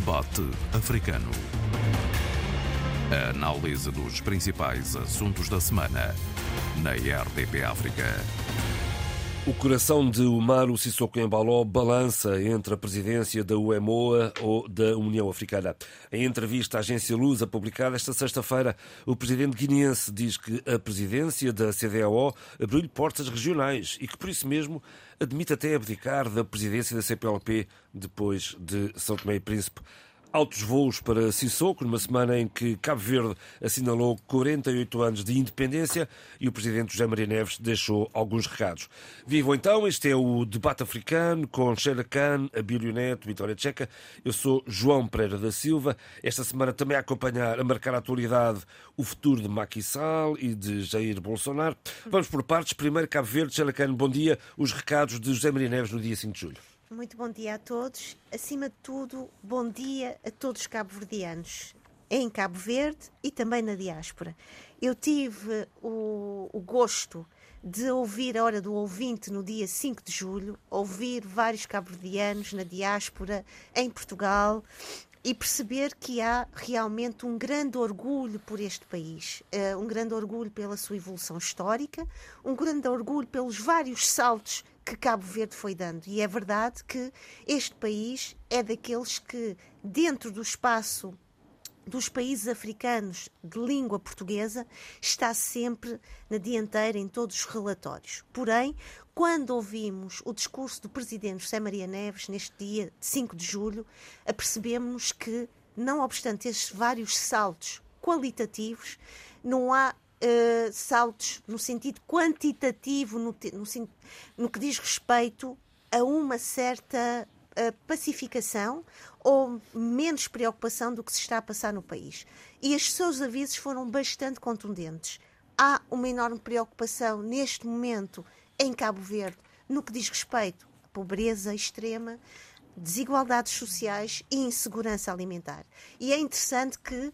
Debate Africano. A análise dos principais assuntos da semana na RDP África. O coração de Umaru Sissoko Embaló balança entre a presidência da UEMOA ou da União Africana. Em entrevista à agência Lusa, publicada esta sexta-feira, o presidente guineense diz que a presidência da CDAO abriu-lhe portas regionais e que, por isso mesmo, admite até abdicar da presidência da CPLP depois de São Tomé e Príncipe altos voos para Sissoko, numa semana em que Cabo Verde assinalou 48 anos de independência e o presidente José Maria Neves deixou alguns recados. Vivo então, este é o Debate Africano com Sheila Khan, Abílio Neto, Vitória Tcheca. Eu sou João Pereira da Silva. Esta semana também a acompanhar, a marcar a atualidade, o futuro de Macky Sall e de Jair Bolsonaro. Vamos por partes. Primeiro, Cabo Verde, Sheila Khan, bom dia. Os recados de José Maria Neves no dia 5 de julho. Muito bom dia a todos. Acima de tudo, bom dia a todos os cabo-verdianos, em Cabo Verde e também na diáspora. Eu tive o, o, gosto de ouvir a Hora do Ouvinte no dia 5 de julho, ouvir vários cabo-verdianos na diáspora, em Portugal, e perceber que há realmente um grande orgulho por este país, uh, um grande orgulho pela sua evolução histórica, um grande orgulho pelos vários saltos que Cabo Verde foi dando. E é verdade que este país é daqueles que, dentro do espaço dos países africanos de língua portuguesa, está sempre na dianteira em todos os relatórios. Porém, quando ouvimos o discurso do presidente José Maria Neves neste dia de 5 de julho, apercebemos que, não obstante estes vários saltos qualitativos, não há uh, saltos no sentido quantitativo, no, no, no, que diz respeito a uma certa uh, pacificação ou menos preocupação do que se está a passar no país. E os seus avisos foram bastante contundentes. Há uma enorme preocupação neste momento em Cabo Verde no que diz respeito à pobreza extrema, desigualdades sociais e insegurança alimentar. E é interessante que uh,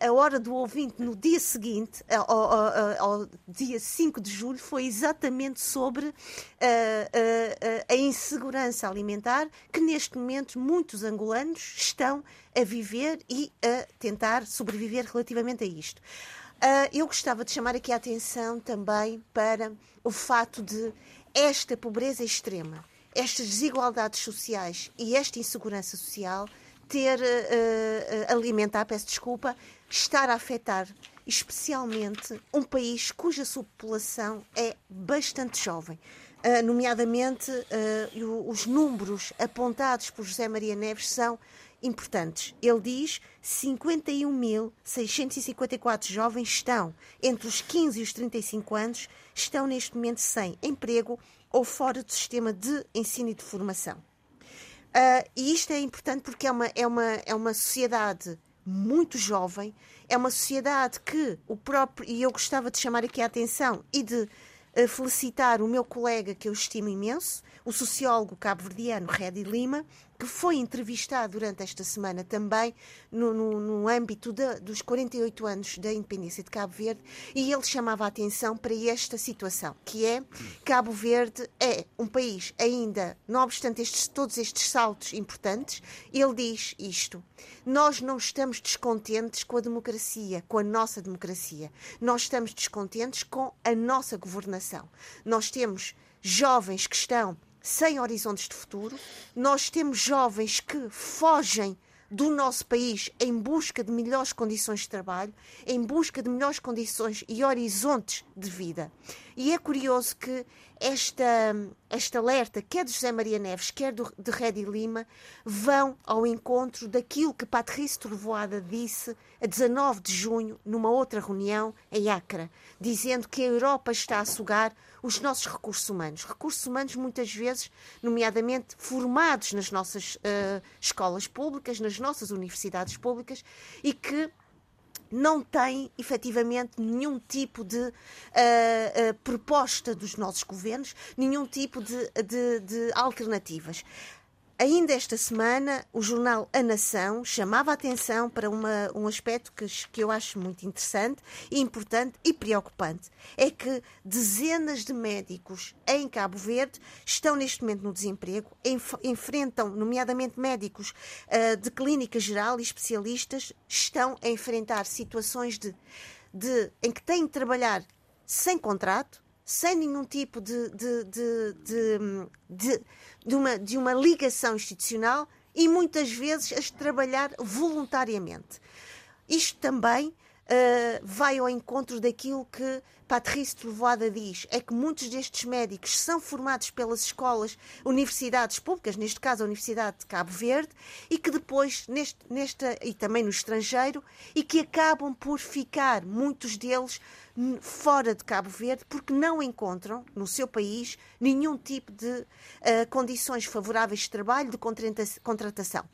a hora do ouvinte no dia seguinte, uh, ao, dia 5 de julho, foi exatamente sobre uh, a insegurança alimentar que neste momento muitos angolanos estão a viver e a tentar sobreviver relativamente a isto. eu gostava de chamar aqui a atenção também para o fato de esta pobreza extrema estas desigualdades sociais e esta insegurança social ter uh, alimentar, peço desculpa, estar a afetar especialmente um país cuja sua população é bastante jovem. Uh, nomeadamente, uh, os números apontados por José Maria Neves são importantes. Ele diz 51.654 jovens estão entre os 15 e os 35 anos, estão neste momento sem emprego ou fora do sistema de ensino e de formação. Uh, e isto é importante porque é uma, é, uma, é uma sociedade muito jovem, é uma sociedade que o próprio, e eu gostava de chamar aqui a atenção e de uh, felicitar o meu colega que eu estimo imenso, o sociólogo cabo-verdiano Redi Lima, que foi entrevistado durante esta semana também no, no, no âmbito de, dos 48 anos da independência de Cabo Verde, e ele chamava a atenção para esta situação, que é Cabo Verde é um país ainda, não obstante estes, todos estes saltos importantes, ele diz isto: nós não estamos descontentes com a democracia, com a nossa democracia, nós estamos descontentes com a nossa governação. Nós temos jovens que estão sem horizontes de futuro. Nós temos jovens que fogem do nosso país em busca de melhores condições de trabalho, em busca de melhores condições e horizontes de vida. E é curioso que esta, esta alerta, quer de José Maria Neves, quer do, de Redi Lima, vão ao encontro daquilo que Patrício Trovoada disse a 19 de junho, numa outra reunião em Acre, dizendo que a Europa está a sugar os nossos recursos humanos. Recursos humanos, muitas vezes, nomeadamente formados nas nossas uh, escolas públicas, nas nossas universidades públicas, e que não têm efetivamente nenhum tipo de uh, uh, proposta dos nossos governos, nenhum tipo de, de, de alternativas. Ainda esta semana, o jornal A Nação chamava a atenção para uma, um aspecto que, que eu acho muito interessante, importante e preocupante. É que dezenas de médicos em Cabo Verde estão neste momento no desemprego, enf enfrentam, nomeadamente médicos uh, de clínica geral e especialistas, estão a enfrentar situações de, de, em que têm de trabalhar sem contrato, sem nenhum tipo de, de, de, de, uma, de uma ligação institucional e muitas vezes a trabalhar voluntariamente. Isto também uh, vai ao encontro daquilo que Patrice Trovoada diz, é que muitos destes médicos são formados pelas escolas, universidades públicas, neste caso a Universidade de Cabo Verde, e que depois, neste, nesta, e também no estrangeiro, e que acabam por ficar, muitos deles, fora de Cabo Verde porque não encontram no seu país nenhum tipo de uh, condições favoráveis de trabalho, de contratação.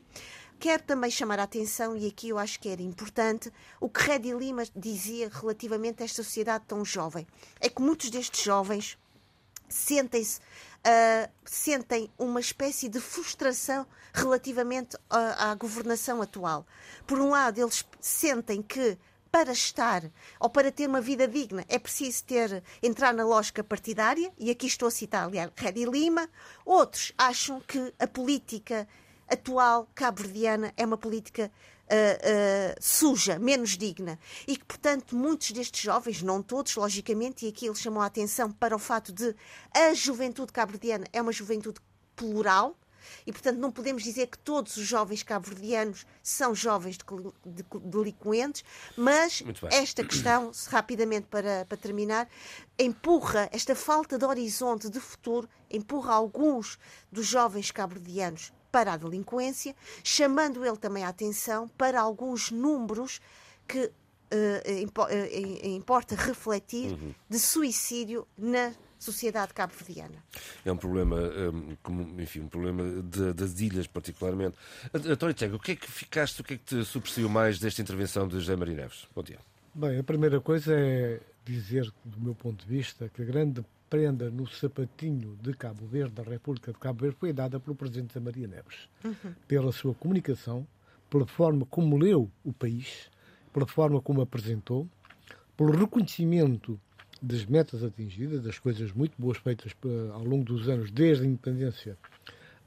Quero também chamar a atenção, e aqui eu acho que era importante, o que Redi Lima dizia relativamente a esta sociedade tão jovem. É que muitos destes jovens sentem-se uh, sentem uma espécie de frustração relativamente à, à governação atual. Por um lado, eles sentem que para estar ou para ter uma vida digna é preciso ter entrar na lógica partidária, e aqui estou a citar, aliás, Redi Lima. Outros acham que a política atual cabo-verdiana é uma política uh, uh, suja, menos digna. E que, portanto, muitos destes jovens, não todos, logicamente, e aqui ele chamou a atenção para o fato de a juventude cabo-verdiana é uma juventude plural, e, portanto, não podemos dizer que todos os jovens cabo-verdianos são jovens delinquentes, mas esta questão, rapidamente para, para terminar, empurra esta falta de horizonte de futuro, empurra alguns dos jovens cabo-verdianos para a delinquência, chamando ele também a atenção para alguns números que uh, importa refletir uhum. de suicídio na sociedade cabo-verdiana. É um problema, um, enfim, um problema de, das ilhas particularmente. António Tiago, o que é que ficaste, o que é que te superseiu mais desta intervenção de José Maria Neves? Bom dia. Bem, a primeira coisa é dizer, do meu ponto de vista, que a grande prenda no sapatinho de Cabo Verde, da República de Cabo Verde, foi dada pelo Presidente José Maria Neves. Uhum. Pela sua comunicação, pela forma como leu o país, pela forma como apresentou, pelo reconhecimento das metas atingidas, das coisas muito boas feitas uh, ao longo dos anos, desde a independência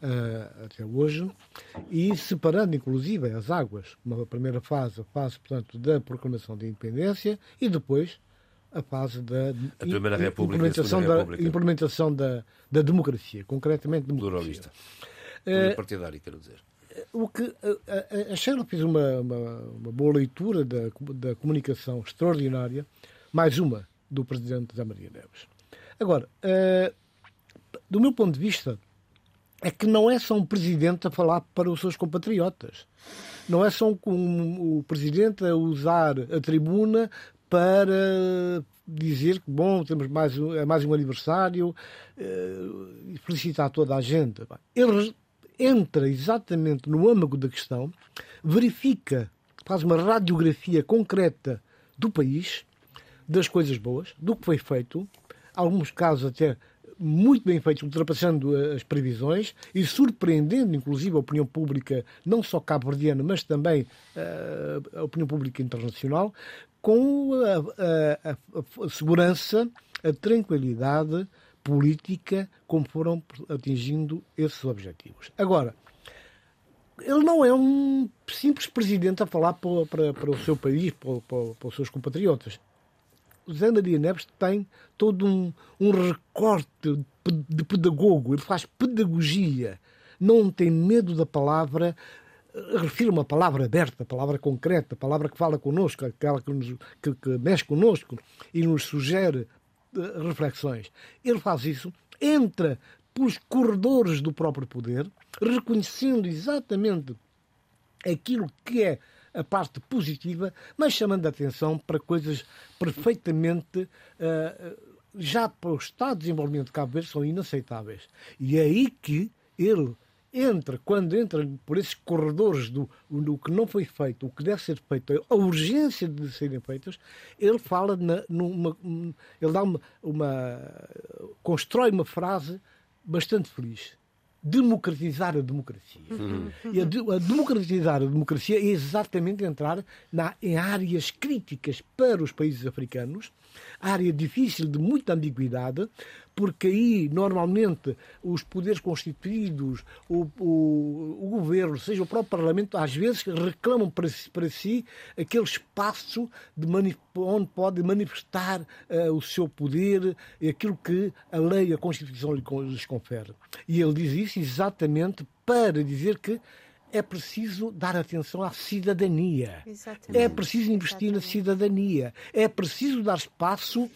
uh, até hoje, e separando inclusive as águas. Uma primeira fase, a fase, portanto, da proclamação da independência, e depois a fase da a Primeira República implementação, da, implementação da, da democracia, concretamente democracia. Pluralista. Uh, partidário, quero dizer. O que a, a, a Sheila fez uma, uma, uma, boa leitura da, da comunicação extraordinária, mais uma do presidente da Maria Neves. Agora, uh, do meu ponto de vista, é que não é só um presidente a falar para os seus compatriotas. Não é só um, o presidente a usar a tribuna para dizer que, bom, temos mais, é mais um aniversário uh, e felicitar toda a gente. Ele entra exatamente no âmago da questão, verifica, faz uma radiografia concreta do país das coisas boas, do que foi feito, alguns casos até muito bem feitos, ultrapassando as previsões e surpreendendo, inclusive, a opinião pública, não só cabo-verdiana, mas também uh, a opinião pública internacional, com a, a, a, segurança, a tranquilidade política, como foram atingindo esses objetivos. Agora, ele não é um simples presidente a falar para, para, para o seu país, para, para, os seus compatriotas. José Maria Neves tem todo um, um recorte de pedagogo, ele faz pedagogia, não tem medo da palavra, refiro uma palavra aberta, palavra concreta, palavra que fala connosco, aquela que, nos, que, que mexe connosco e nos sugere uh, reflexões. Ele faz isso, entra pelos corredores do próprio poder, reconhecendo exatamente aquilo que é a parte positiva, mas chamando a atenção para coisas perfeitamente uh, já para o estado de desenvolvimento de Cabo Verde são inaceitáveis. E é aí que ele entra, quando entra por esses corredores do, do que não foi feito, o que deve ser feito, a urgência de serem feitas, ele fala na, numa, ele dá uma, uma constrói uma frase bastante feliz. democratizar a democracia. Uhum. E a, a, democratizar a democracia é exatamente entrar na, em áreas críticas para os países africanos, área difícil de muita ambiguidade, porque aí, normalmente, os poderes constituídos, o, o, o governo, seja o próprio Parlamento, às vezes reclamam para si, para si aquele espaço de onde pode manifestar uh, o seu poder, aquilo que a lei, a Constituição lhes confere. E ele diz isso exatamente para dizer que é preciso dar atenção à cidadania. Exatamente. É preciso investir Exatamente. na cidadania. É preciso dar espaço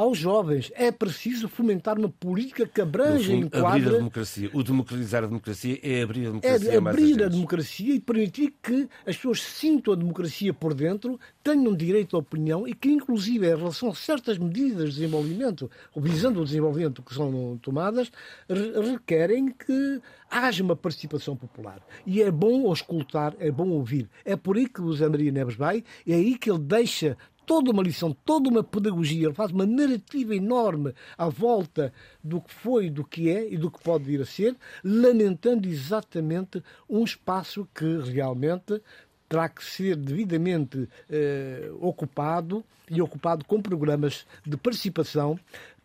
aos jovens. É preciso fomentar uma política que abrange e enquadra... Abrir a democracia. O democratizar a democracia é abrir a democracia É abrir a democracia e permitir que as pessoas sintam a democracia por dentro, tenham direito à opinião e que, inclusive, em relação a certas medidas de desenvolvimento, visando o desenvolvimento que são tomadas, requerem que haja uma participação popular. E é bom escutar, é bom ouvir. É por aí que o Zé Maria Neves vai, é aí que ele deixa toda uma lição, toda uma pedagogia, ele faz uma narrativa enorme à volta do que foi, do que é e do que pode vir a ser, lamentando exatamente um espaço que realmente terá que ser devidamente eh, ocupado e ocupado com programas de participação,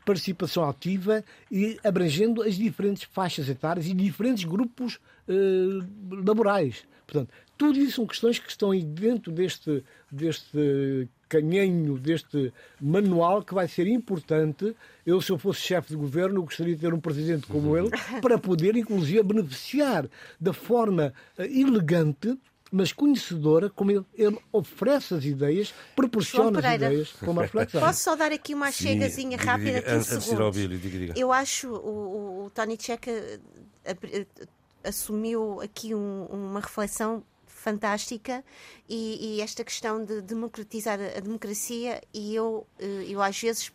participação ativa e abrangendo as diferentes faixas etárias e diferentes grupos eh, laborais. Portanto, tudo isso são questões que estão aí dentro deste, deste canhenho deste manual que vai ser importante. Eu, se eu fosse chefe de governo, gostaria de ter um presidente como uhum. ele, para poder, inclusive, beneficiar da forma eh, elegante mas conhecedora, como ele, ele, oferece as ideias, proporciona as ideias com uma reflexão. Posso só dar aqui uma chegazinha rápida? Diga, diga, segundos. Diga, diga. Eu acho o, o, o Tony Checa eh, assumiu aqui um, uma reflexão fantástica e, e, esta questão de democratizar a democracia e eu, eh, eu às vezes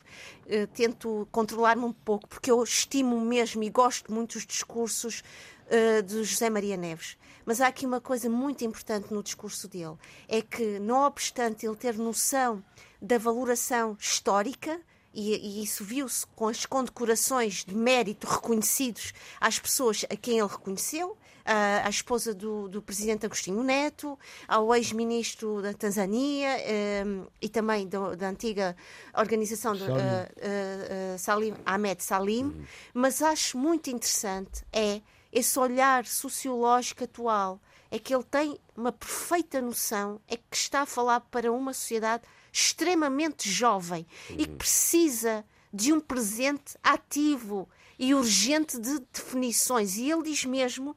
eh, tento controlar-me um pouco porque eu estimo mesmo e gosto muito dos discursos uh, de José Maria Neves. Mas há aqui uma coisa muito importante no discurso dele: é que, não obstante ele ter noção da valoração histórica, e, e, isso viu-se com as condecorações de mérito reconhecidos às pessoas a quem ele reconheceu, à, à esposa do, do, presidente Agostinho Neto, ao ex-ministro da Tanzânia um, ehm, e também do, da antiga organização de, uh, uh, Salim, Ahmed Salim. Uhum. Mas acho muito interessante é esse olhar sociológico atual. É que ele tem uma perfeita noção, é que está a falar para uma sociedade extremamente jovem uhum. e que precisa de um presente ativo e urgente de definições. E ele diz mesmo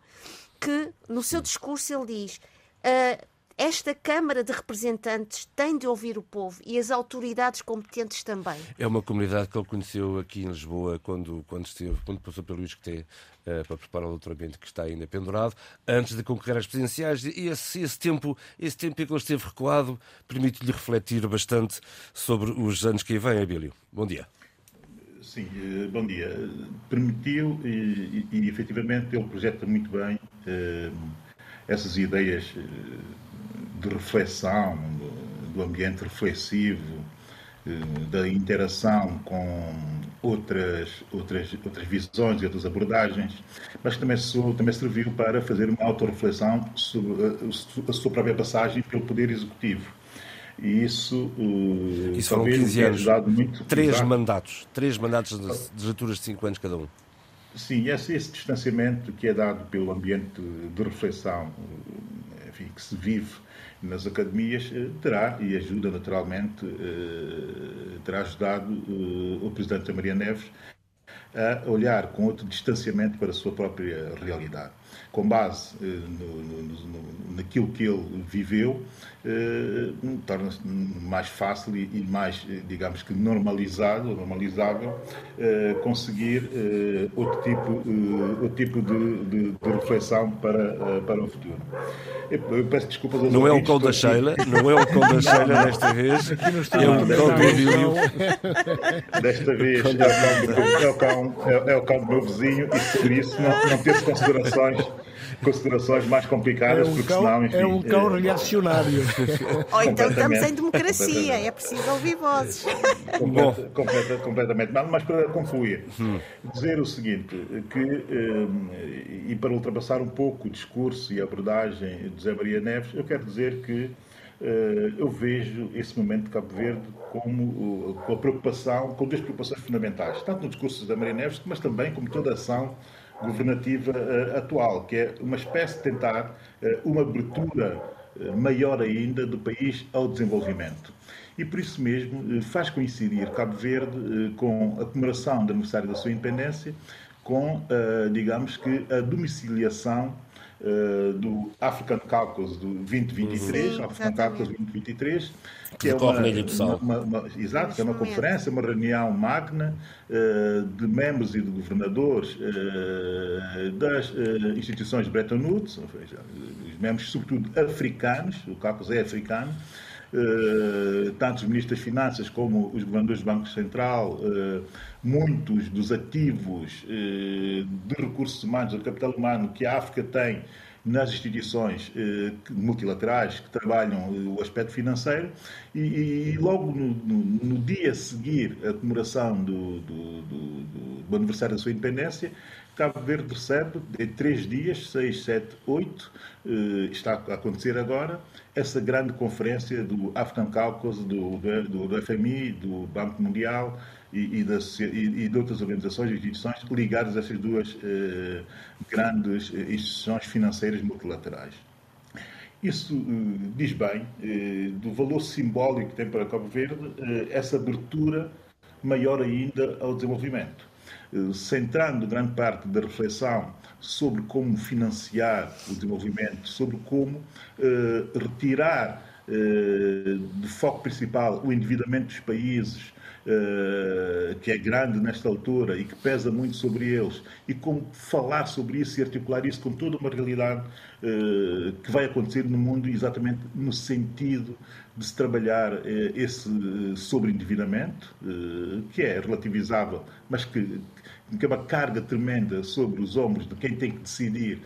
que, no seu discurso, ele diz. Uh, esta Câmara de Representantes tem de ouvir o povo e as autoridades competentes também. É uma comunidade que ele conheceu aqui em Lisboa quando, quando, esteve, quando passou pelo ISCTE uh, eh, para preparar o doutoramento que está ainda pendurado, antes de concorrer às presidenciais. E esse, esse, tempo, esse tempo em que ele esteve recuado permite-lhe refletir bastante sobre os anos que aí vêm, Abílio. Bom dia. Sim, eh, bom dia. Permitiu e, e, e efetivamente ele projeta muito bem uh, essas ideias uh, de reflexão, do, ambiente reflexivo, uh, da interação com outras, outras, outras visões e outras abordagens, mas também, sou, também serviu para fazer uma autorreflexão sobre a, a sua própria passagem pelo Poder Executivo e isso, uh, isso foram 15 anos, ajudado muito. Três mandatos, três mandatos de legislaturas de 5 anos cada um. Sim, esse, esse, distanciamento que é dado pelo ambiente de reflexão eh, enfim, que se vive nas academias eh, terá e ajuda naturalmente, terá ajudado o Presidente Maria Neves a olhar com outro distanciamento para a sua própria realidade com base eh, no, no, naquilo que ele viveu, eh, torna-se mais fácil e, e, mais, eh, digamos que normalizado, normalizável, eh, conseguir eh, outro tipo, outro tipo de, de, de, reflexão para, para o futuro. Eu, peço desculpas aos Não é o cão da Sheila, não é o cão da Sheila desta vez, é o cão do Emílio. Desta vez é o cão, é o cão, é o cão do meu vizinho e por isso não, não teve considerações considerações mais complicadas, é um porque cão, senão, enfim, É um cão é, reacionário. Ou então estamos em democracia, é preciso ouvir vozes. Completa, completa, completamente. Mas, mas para concluir, hum. dizer o seguinte, que, um, e para ultrapassar um pouco o discurso e a abordagem de José Maria Neves, eu quero dizer que uh, eu vejo esse momento de Cabo Verde como, com a preocupação, com duas preocupações fundamentais, tanto no discurso de José Maria Neves, mas também como toda a ação governativa uh, atual, que é uma espécie de tentar uma abertura maior ainda do país ao desenvolvimento. E por isso mesmo faz coincidir Cabo Verde com a comemoração do aniversário da sua independência com, digamos que, a domiciliação do African Caucus do 2023, Sim, African Caucus 2023, que, é uma, uma, uma, uma, exato, que é uma conferência, uma reunião magna uh, de membros e de governadores uh, das uh, instituições Bretton Woods, seja, os membros sobretudo africanos, o Caucus é africano, Uh, tanto os ministros das Finanças como os governadores do Banco Central, uh, muitos dos ativos uh, de recursos humanos, do capital humano que a África tem nas instituições eh, multilaterais que trabalham eh, o aspecto financeiro e, e logo no, no, no, dia a seguir a comemoração do, do, do, do, aniversário da sua independência, Cabo Verde recebe em três dias, 6, 7, 8, está a acontecer agora, essa grande conferência do African Caucus, do, do, do FMI, do Banco Mundial, e, e, das, e, e, de outras organizações e instituições ligadas a essas duas eh, grandes eh, instituições financeiras multilaterais. Isso eh, diz bem eh, do valor simbólico que tem para Cabo Verde eh, essa abertura maior ainda ao desenvolvimento, eh, centrando grande parte da reflexão sobre como financiar o desenvolvimento, sobre como retirar de foco principal o endividamento dos países uh, que é grande nesta altura e que pesa muito sobre eles, e como falar sobre isso e articular isso com toda uma realidade uh, que vai acontecer no mundo exatamente no sentido de se trabalhar uh, esse sobreendividamento, que é relativizável, mas que, que é uma carga tremenda sobre os ombros de quem tem que decidir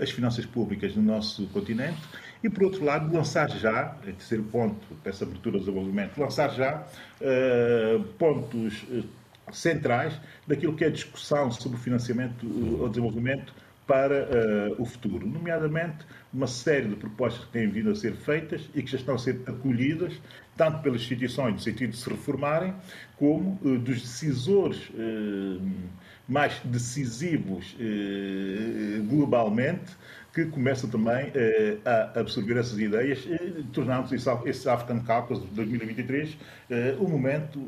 as finanças públicas no nosso continente. E, por outro lado, lançar já, em terceiro ponto dessa abertura do desenvolvimento, lançar já uh, pontos uh, centrais daquilo que é a discussão sobre o financiamento uh, ao desenvolvimento para o futuro, nomeadamente uma série de propostas que têm vindo a ser feitas e que já estão a ser acolhidas, tanto pelas instituições, no sentido de se reformarem, como dos decisores mais decisivos globalmente que começa também eh, a absorver essas ideias, eh, tornando-se esse African Caucus de 2023 eh, um momento,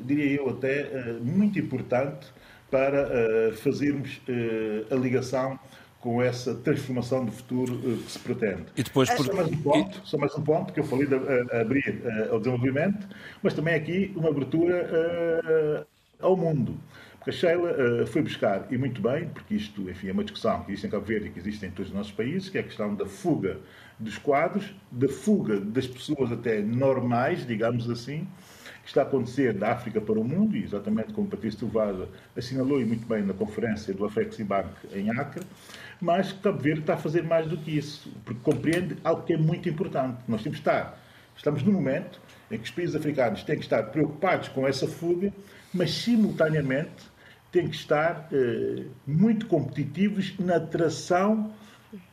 diria eu até, muito importante para fazermos a ligação com essa transformação de futuro que se pretende. E depois por... só, mais um ponto, só mais um ponto que eu falei de abrir ao desenvolvimento, mas também aqui uma abertura ao mundo. A Sheila uh, foi buscar, e muito bem, porque isto enfim, é uma discussão que existe em Cabo Verde e que existe em todos os nossos países, que é a questão da fuga dos quadros, da fuga das pessoas até normais, digamos assim, que está a acontecer da África para o mundo, e exatamente como Patrícia Tuvada assinalou e muito bem na conferência do Afexibank em Acre, mas Cabo Verde está a fazer mais do que isso, porque compreende algo que é muito importante. Nós temos que estar, estamos num momento em que os países africanos têm que estar preocupados com essa fuga, mas simultaneamente têm que estar eh, muito competitivos na atração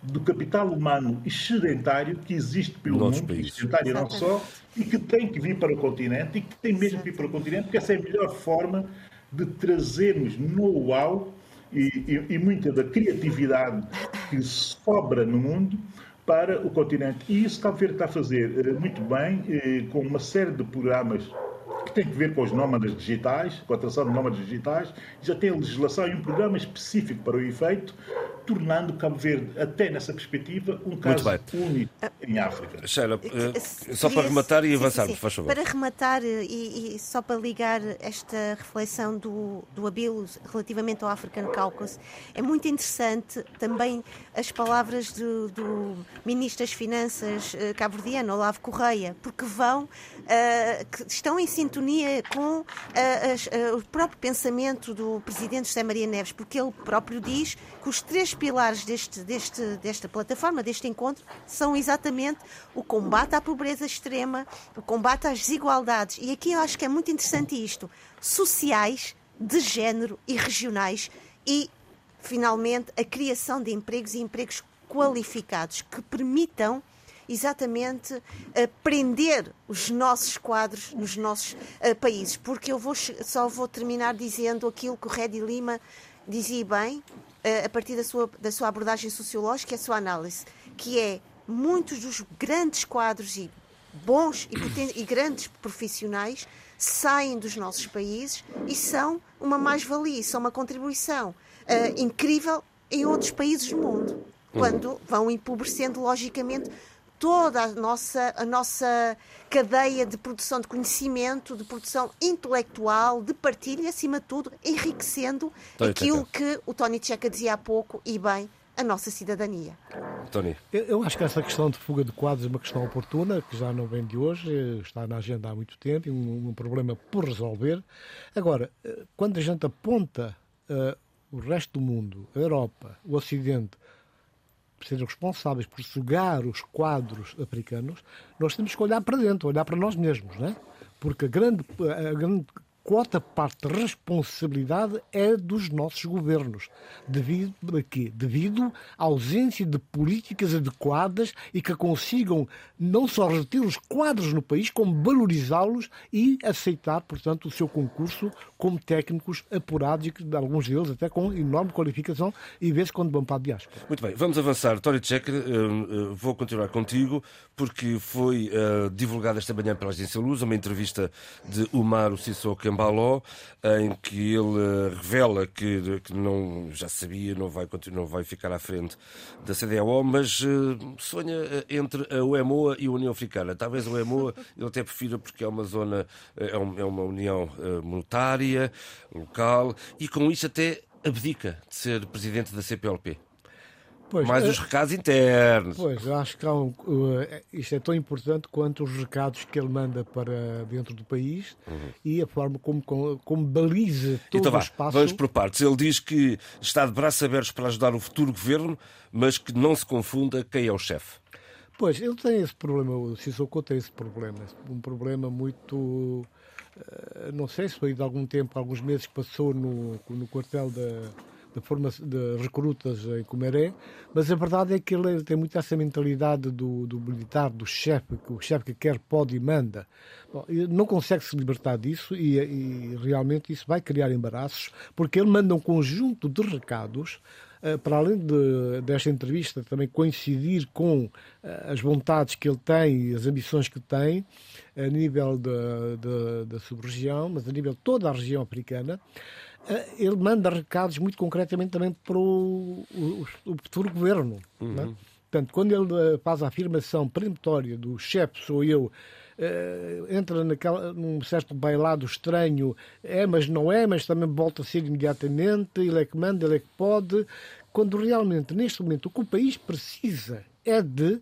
do capital humano excedentário que existe pelo Nosso mundo, país. excedentário não só, e que tem que vir para o continente, e que tem mesmo que vir para o continente, porque essa é a melhor forma de trazermos know-how e, e, e, muita da criatividade que sobra no mundo para o continente. E isso Cabo Verde está a fazer eh, muito bem, eh, com uma série de programas que tem que ver com os nómadas digitais, com a atração de nómadas digitais, já tem legislação e um programa específico para o efeito, tornando Cabo Verde, até nessa perspectiva, um caso único em África. Sheila, uh, só para rematar e avançar, por favor. Para rematar e, e, só para ligar esta reflexão do, do Abilo relativamente ao African Caucus, é muito interessante também as palavras do, do Ministro das Finanças uh, cabo-verdiano, Olavo Correia, porque vão, uh, que estão em sintonia com uh, as, o próprio pensamento do Presidente José Maria Neves, porque ele próprio diz que os três pilares deste, deste, desta plataforma, deste encontro, são exatamente o combate à pobreza extrema, o combate às desigualdades. E aqui eu acho que é muito interessante isto: sociais, de género e regionais e, finalmente, a criação de empregos e empregos qualificados que permitam exatamente aprender os nossos quadros nos nossos uh, países. Porque eu vou, só vou terminar dizendo aquilo que o Redi Lima dizia bem, a partir da sua, da sua abordagem sociológica e a sua análise, que é muitos dos grandes quadros e bons e, e grandes profissionais saem dos nossos países e são uma mais-valia, são uma contribuição uh, incrível em outros países do mundo, quando vão empobrecendo, logicamente, toda a nossa, a nossa cadeia de produção de conhecimento, de produção intelectual, de partilha, acima de tudo, enriquecendo Tony aquilo Checa. que o Tony Checa dizia há pouco, e bem, a nossa cidadania. Tony. Eu, eu, acho que essa questão de fuga de quadros é uma questão oportuna, que já não vem de hoje, está na agenda há muito tempo, um, um problema por resolver. Agora, eh, quando a gente aponta uh, o resto do mundo, a Europa, o Ocidente, serem responsáveis por sugar os quadros africanos, nós temos que olhar para dentro, olhar para nós mesmos, não é? Porque a grande, a grande quota parte de responsabilidade é dos nossos governos. Devido a quê? Devido à ausência de políticas adequadas e que consigam não só reter os quadros no país, como valorizá-los e aceitar, portanto, o seu concurso como técnicos apurados e alguns deles até com enorme qualificação e vezes quando vão para a diáspora. Muito bem, vamos avançar. Tório Tchecker, eh, eh, vou continuar contigo porque foi uh, divulgada esta manhã pela Agência Luz uma entrevista de Umar Sissoko Cambaló, em que ele eh, revela que, que não, já sabia, não vai, não vai ficar à frente da CDAO, mas uh, sonha eh, entre a UEMOA e a União Africana. Talvez a UEMOA ele até prefira porque é uma zona, é, um, é uma união monetária, local, e com isso até abdica de ser presidente da CPLP. Pois, mais os recados internos. Pois, eu acho que um, uh, isto é tão importante quanto os recados que ele manda para dentro do país uhum. e a forma como, como, como baliza todo então, o espaço. Vamos por partes. Ele diz que está de braços abertos para ajudar o futuro governo, mas que não se confunda quem é o chefe. Pois, ele tem esse problema, o Sissoko tem esse problema, um problema muito. Uh, não sei se foi de algum tempo, alguns meses que passou no, no quartel da de, forma, de recrutas em Comeré, mas a verdade é que ele tem muito essa mentalidade do, do militar, do chefe, que o chefe que quer pode e manda. Bom, não consegue se libertar disso e, e, realmente isso vai criar embaraços, porque ele manda um conjunto de recados eh, para além de, desta entrevista, também coincidir com eh, as vontades que ele tem e as ambições que tem a nível da sub-região, mas a nível de toda a região africana. Eh, ele manda recados muito concretamente também para o, o, o futuro governo. É? Uhum. Né? Portanto, quando ele eh, faz a afirmação peremptória do chefe sou eu, Uh, entra naquela, num certo bailado estranho, é, mas não é, mas também volta a ser imediatamente, ele é que manda, ele é que pode, quando realmente, neste momento, o que o país precisa é de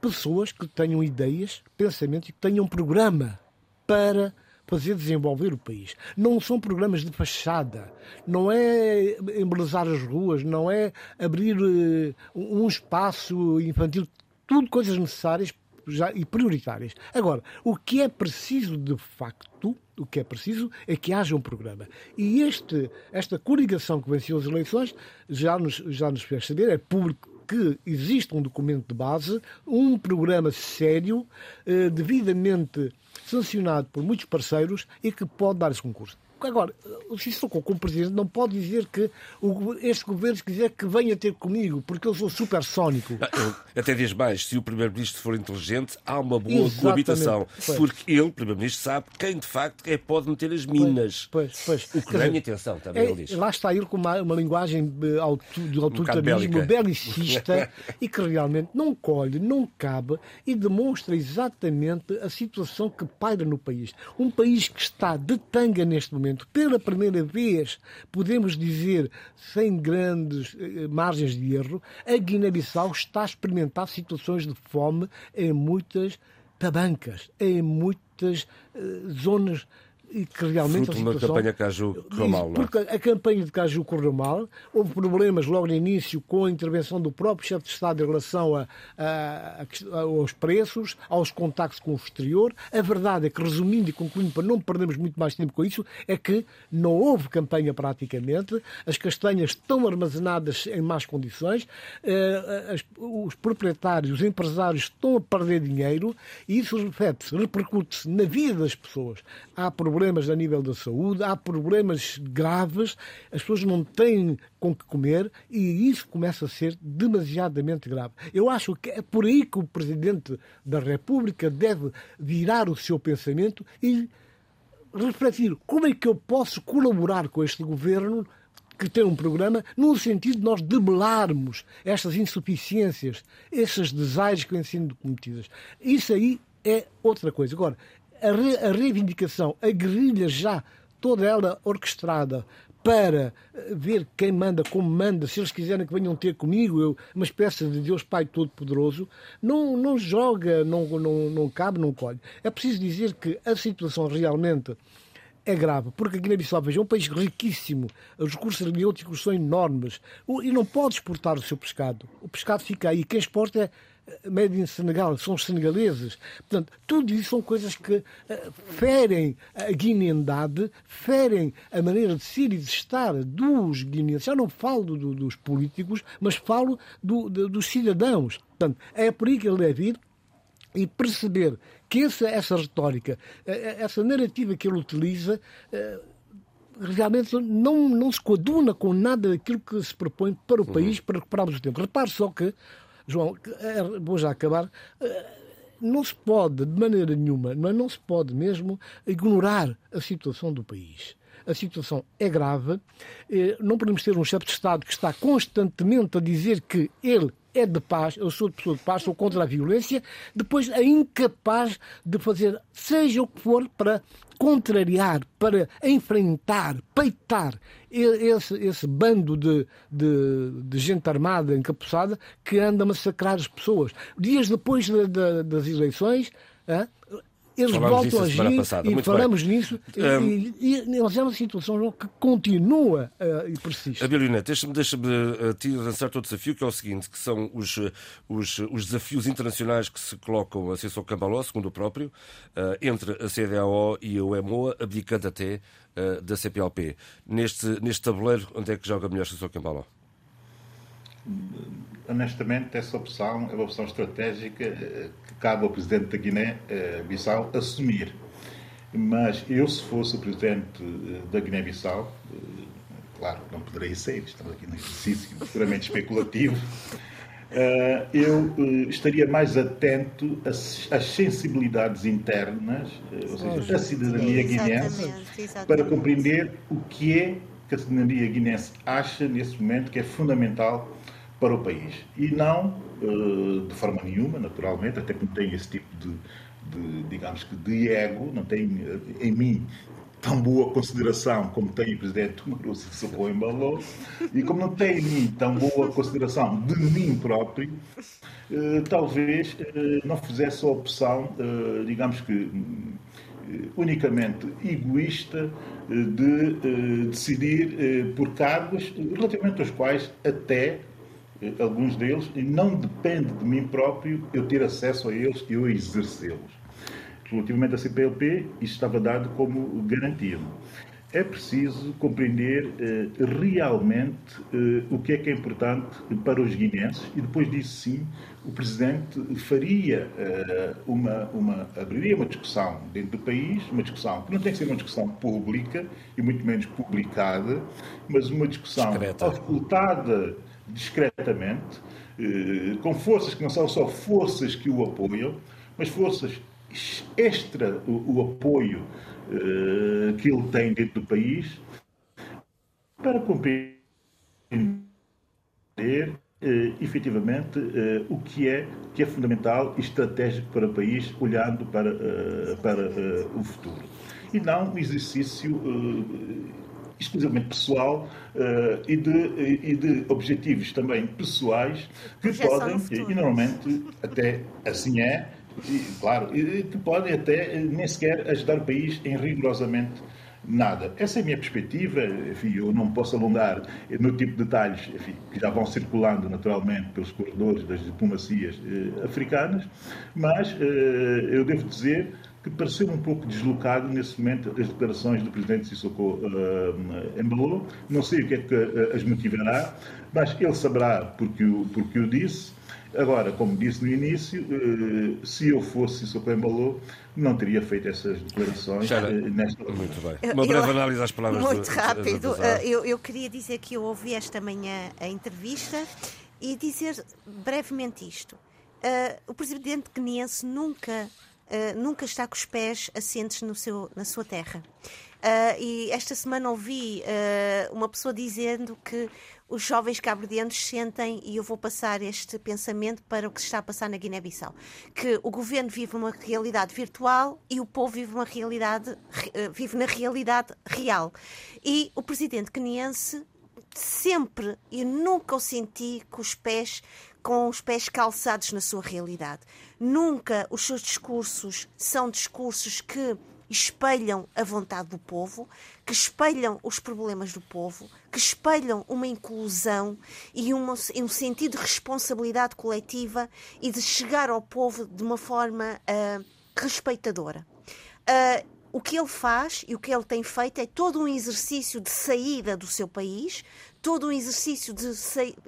pessoas que tenham ideias, pensamentos e que tenham programa para fazer desenvolver o país. Não são programas de fachada, não é embelezar as ruas, não é abrir uh, um espaço infantil, tudo coisas necessárias já, e prioritárias. Agora, o que é preciso de facto, o que é preciso é que haja um programa. E este, esta coligação que venceu as eleições já nos, já nos fez saber, é público que existe um documento de base, um programa sério, eh, devidamente sancionado por muitos parceiros e que pode dar esse concurso. Agora, o Sissoko, como presidente, não pode dizer que o, este governo quiser que venha ter comigo, porque eu sou supersónico. Ah, até diz mais, se o primeiro-ministro for inteligente, há uma boa Exatamente. coabitação. Pois. Porque ele, primeiro-ministro, sabe quem de facto é pode meter as minas. Pois, pois, O que ganha atenção, também é, ele diz. Lá está ele com uma, uma linguagem de autoritarismo um belicista e que realmente não colhe, não cabe e demonstra exatamente a situação que paira no país. Um país que está de tanga neste momento momento, pela primeira vez, podemos dizer, sem grandes eh, margens de erro, a Guiné-Bissau está a experimentar situações de fome em muitas tabancas, em muitas eh, zonas e que realmente Fruto a situação... campanha Caju correu mal, não é? Porque a campanha de Caju correu mal, houve problemas logo no início com a intervenção do próprio chefe de Estado em relação a, a, a, aos preços, aos contactos com o exterior. A verdade é que, resumindo e concluindo, para não perdermos muito mais tempo com isso, é que não houve campanha praticamente, as castanhas estão armazenadas em más condições, eh, os proprietários, os empresários estão a perder dinheiro e isso reflete-se, repercute-se na vida das pessoas. Há problemas a nível da saúde, há problemas graves, as pessoas não têm com que comer e isso começa a ser demasiadamente grave. Eu acho que é por aí que o Presidente da República deve virar o seu pensamento e refletir como é que eu posso colaborar com este governo que tem um programa no sentido de nós debelarmos estas insuficiências, esses desaires que vêm sendo cometidas. Isso aí é outra coisa. Agora, a, re, a reivindicação, a guerrilha já, toda ela orquestrada para eh, ver quem manda, como manda, se eles quiserem que venham ter comigo, eu, uma espécie de Deus Pai Todo-Poderoso, não, não joga, não, não, não cabe, não colhe. É preciso dizer que a situação realmente é grave, porque a Guiné-Bissau é um país riquíssimo, os recursos hermenêuticos são enormes e não pode exportar o seu pescado. O pescado fica aí. Quem exporta é made in Senegal, são senegaleses. Portanto, tudo isso são coisas que uh, ferem a guinendade, ferem a maneira de ser e de estar dos guineenses. Já não falo do, dos políticos, mas falo do, do, dos cidadãos. Portanto, é por aí que ele deve ir e perceber que essa, essa retórica, eh, eh, essa narrativa que ele utiliza, eh, realmente não, não se coaduna com nada daquilo que se propõe para o uhum. país para recuperarmos o tempo. Repare só que, João, vou já acabar, não se pode, de maneira nenhuma, não, não se pode mesmo ignorar a situação do país. A situação é grave. Não podemos ter um chefe de Estado que está constantemente a dizer que ele é de paz, eu sou de pessoa de paz, sou contra a violência, depois é incapaz de fazer seja o que for para contrariar, para enfrentar, peitar esse, esse bando de, de, de, gente armada, encapuçada, que anda a massacrar as pessoas. Dias depois de, das eleições, eles falamos voltam a agir passada. e Muito falamos bem. nisso um, e, e, e é uma situação que continua uh, e persiste. Abilina, deixa-me deixa uh, te lançar o desafio que é o seguinte, que são os, os, os desafios internacionais que se colocam a Cessou Cambaló, segundo o próprio, uh, entre a CDAO e a UEMOA, abdicando até uh, da CPLP. Neste, neste tabuleiro, onde é que joga melhor Cessou Cambaló? Honestamente, essa opção é uma opção estratégica eh, que cabe ao Presidente da Guiné-Bissau assumir. Mas eu, se fosse o Presidente eh, da Guiné-Bissau, eh, claro, não poderei ser, estamos aqui num exercício puramente especulativo, eu estaria mais atento às, sensibilidades internas, ou seja, da cidadania guinense, para compreender o que é que a cidadania guinense acha nesse momento que é fundamental para o país. E não uh, de forma nenhuma, naturalmente, até porque tem esse tipo de, de digamos que, de ego, não tem uh, em mim tão boa consideração como tem o Presidente Marusso Sissoko Embalou e como não tem em mim tão boa consideração de mim próprio, uh, talvez não fizesse a opção, digamos que unicamente egoísta de decidir por cargos relativamente aos quais até alguns deles, e não depende de mim próprio eu ter acesso a eles e eu exercê-los. Relativamente à CPLP, isso estava dado como garantia. É preciso compreender eh, realmente eh, o que é que é importante para os guineenses e depois disso sim o Presidente faria eh, uma, uma, abriria uma discussão dentro do país, uma discussão que não tem que ser uma discussão pública e muito menos publicada, mas uma discussão ocultada discretamente, eh, com forças que não são só forças que o apoiam, mas forças extra o, apoio eh, que ele tem dentro do país, para compreender eh, efetivamente o que é, que é fundamental e estratégico para o país, olhando para, para o futuro. E não um exercício exclusivamente pessoal uh, e, de, e de objetivos também pessoais que podem, e, normalmente até assim é, claro, e que podem até nem sequer ajudar o país em rigorosamente nada. Essa é a minha perspectiva. Enfim, eu não posso alongar no tipo de detalhes enfim, que já vão circulando naturalmente pelos corredores das diplomacias eh, africanas, mas eh, eu devo dizer que pareceu um pouco deslocado nesse momento as declarações do presidente Sissoko uh, Embalo. Não sei o que é que uh, as motivará, mas ele saberá porque o, porque o disse. Agora, como disse no início, uh, se eu fosse Sissoko Embalo, não teria feito essas declarações uh, nesta Muito bem. Uma breve análise às palavras Muito do, rápido. eu, eu queria dizer que eu ouvi esta manhã a entrevista e dizer brevemente isto. o presidente guineense nunca uh, nunca está com os pés assentes no seu, na sua terra. Uh, e esta semana ouvi uh, uma pessoa dizendo que os jovens cabo-verdianos sentem, e eu vou passar este pensamento para o que se está a passar na Guiné-Bissau, que o governo vive uma realidade virtual e o povo vive uma realidade, vive na realidade real. E o presidente guineense sempre, eu nunca o senti com os pés com os pés calçados na sua realidade. Nunca os seus discursos são discursos que espelham a vontade do povo, que espelham os problemas do povo, que espelham uma inclusão e uma, um sentido de responsabilidade coletiva e de chegar ao povo de uma forma uh, respeitadora. Uh, o que ele faz e o que ele tem feito é todo um exercício de saída do seu país, todo um exercício de,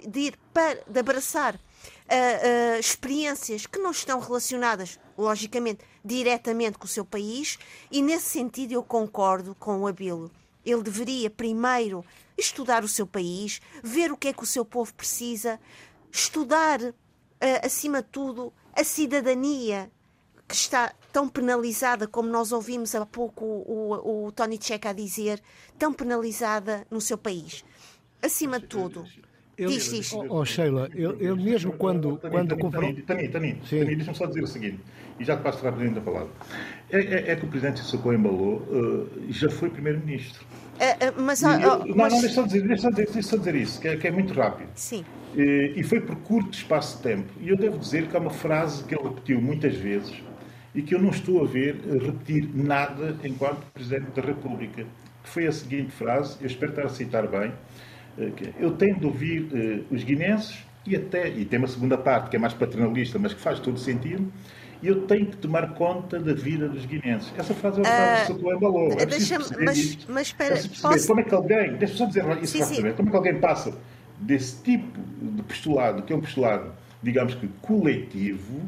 de ir para, de abraçar uh, uh, experiências que não estão relacionadas, logicamente, diretamente com o seu país, e nesse sentido eu concordo com o Abilo. Ele deveria primeiro estudar o seu país, ver o que é que o seu povo precisa, estudar, uh, acima de tudo, a cidadania que está tão penalizada, como nós ouvimos há pouco o, o, o Tony Checa dizer, tão penalizada no seu país. Acima de tudo, ele, diz, diz. Oh, oh, Sheila, ele, ele mesmo quando. quando Tani, Tani, Tani, Tani deixa-me só dizer o seguinte, e já te passo rapidamente a palavra. É, é, é, que o presidente Sissoko Embalou uh, já foi primeiro-ministro. Uh, uh, mas, eu, não, mas... não, deixa só dizer, deixa dizer, deixa dizer isso, que é, que é muito rápido. Sim. E, e foi por curto espaço de tempo. E eu devo dizer que há uma frase que ele repetiu muitas vezes e que eu não estou a ver repetir nada enquanto Presidente da República. Que foi a seguinte frase, eu espero estar a citar bem, eu tenho de ouvir uh, os guinenses e até, e tem uma segunda parte que é mais paternalista, mas que faz todo sentido, e eu tenho que tomar conta da vida dos guinenses. Essa frase é uma frase uh, que embalou. É mas, mas espera, posso... como é que alguém, deixa-me só dizer isso sim, sim. como é que alguém passa desse tipo de postulado, que é um postulado, digamos que coletivo,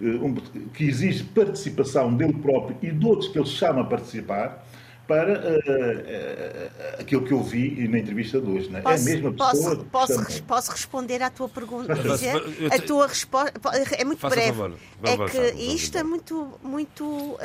um, que exige participação dele próprio e de outros que ele chama a participar, para uh, uh, aquilo que eu vi na entrevista de hoje. Né? Posso, é a mesma pessoa. Posso, posso, posso responder à tua pergunta? Dizer, a tua resposta é muito breve. É que isto é muito, muito uh,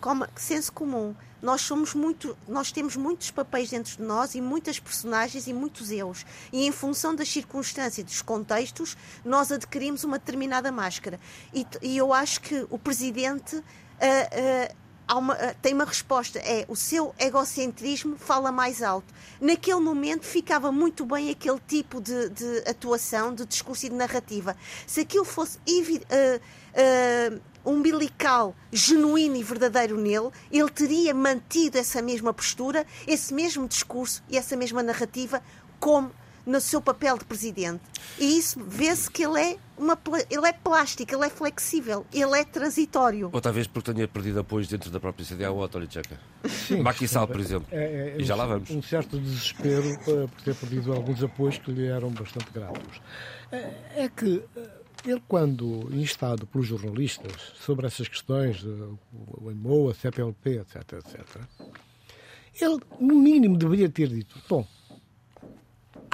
como, senso comum. Nós somos muito, nós temos muitos papéis dentro de nós e muitas personagens e muitos eus. E em função das circunstâncias, dos contextos, nós adquirimos uma determinada máscara. E, e eu acho que o presidente uh, uh, uma, eh, tem uma resposta, é o seu egocentrismo fala mais alto. Naquele momento ficava muito bem aquele tipo de, de atuação, de discurso e de narrativa. Se aquilo fosse uh, uh, umbilical, genuíno e verdadeiro nele, ele teria mantido essa mesma postura, esse mesmo discurso e essa mesma narrativa como no seu papel de presidente. E isso vê-se que ele é, uma, ele é plástico, ele é flexível, ele é transitório. Ou talvez porque tenha perdido apoios dentro da própria CDAO, António Tcheca. Maquissal, por exemplo. É, é, e já lá vamos. Um certo desespero por ter perdido alguns apoios que lhe eram bastante gratos. É, é que eh, ele, quando instado pelos jornalistas sobre essas questões, o EMOA, a CPLP, etc., etc., ele, no mínimo, deveria ter dito: bom,